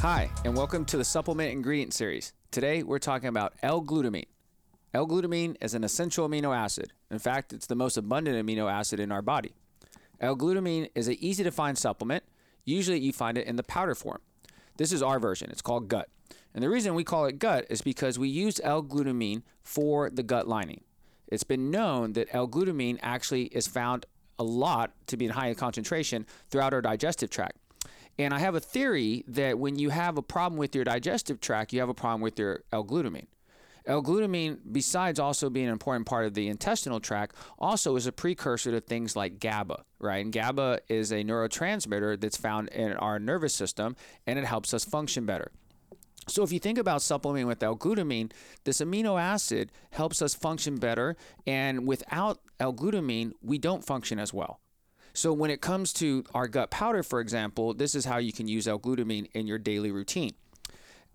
Hi, and welcome to the Supplement Ingredient Series. Today we're talking about L-glutamine. L-glutamine is an essential amino acid. In fact, it's the most abundant amino acid in our body. L-glutamine is an easy to find supplement. Usually you find it in the powder form. This is our version. It's called gut. And the reason we call it gut is because we use L-glutamine for the gut lining. It's been known that L-glutamine actually is found a lot to be in high concentration throughout our digestive tract. And I have a theory that when you have a problem with your digestive tract, you have a problem with your L-glutamine. L-glutamine, besides also being an important part of the intestinal tract, also is a precursor to things like GABA, right? And GABA is a neurotransmitter that's found in our nervous system, and it helps us function better. So if you think about supplementing with L-glutamine, this amino acid helps us function better, and without L-glutamine, we don't function as well. So when it comes to our gut powder, for example, this is how you can use L-glutamine in your daily routine.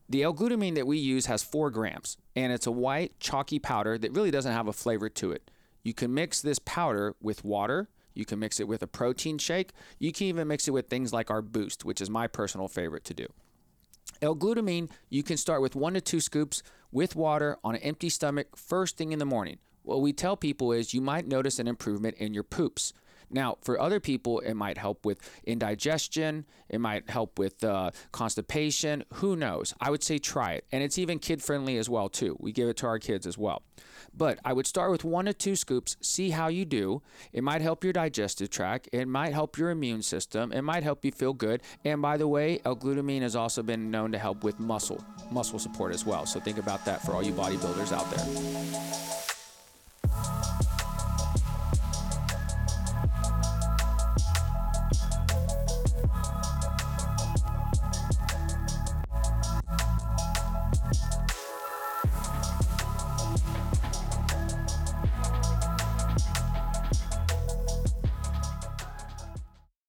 The L-glutamine that we use has four grams, and it's a white chalky powder that really doesn't have a flavor to it. You can mix this powder with water. You can mix it with a protein shake. You can even mix it with things like our Boost, which is my personal favorite to do. L-glutamine, you can start with one to two scoops with water on an empty stomach first thing in the morning. What we tell people is you might notice an improvement in your poops. Now, for other people, it might help with indigestion, it might help with uh, constipation. Who knows? I would say try it. And it's even kid friendly as well, too. We give it to our kids as well. But I would start with one to two scoops, see how you do. It might help your digestive tract, it might help your immune system, it might help you feel good. And by the way, L-glutamine has also been known to help with muscle, muscle support as well. So think about that for all you bodybuilders out there.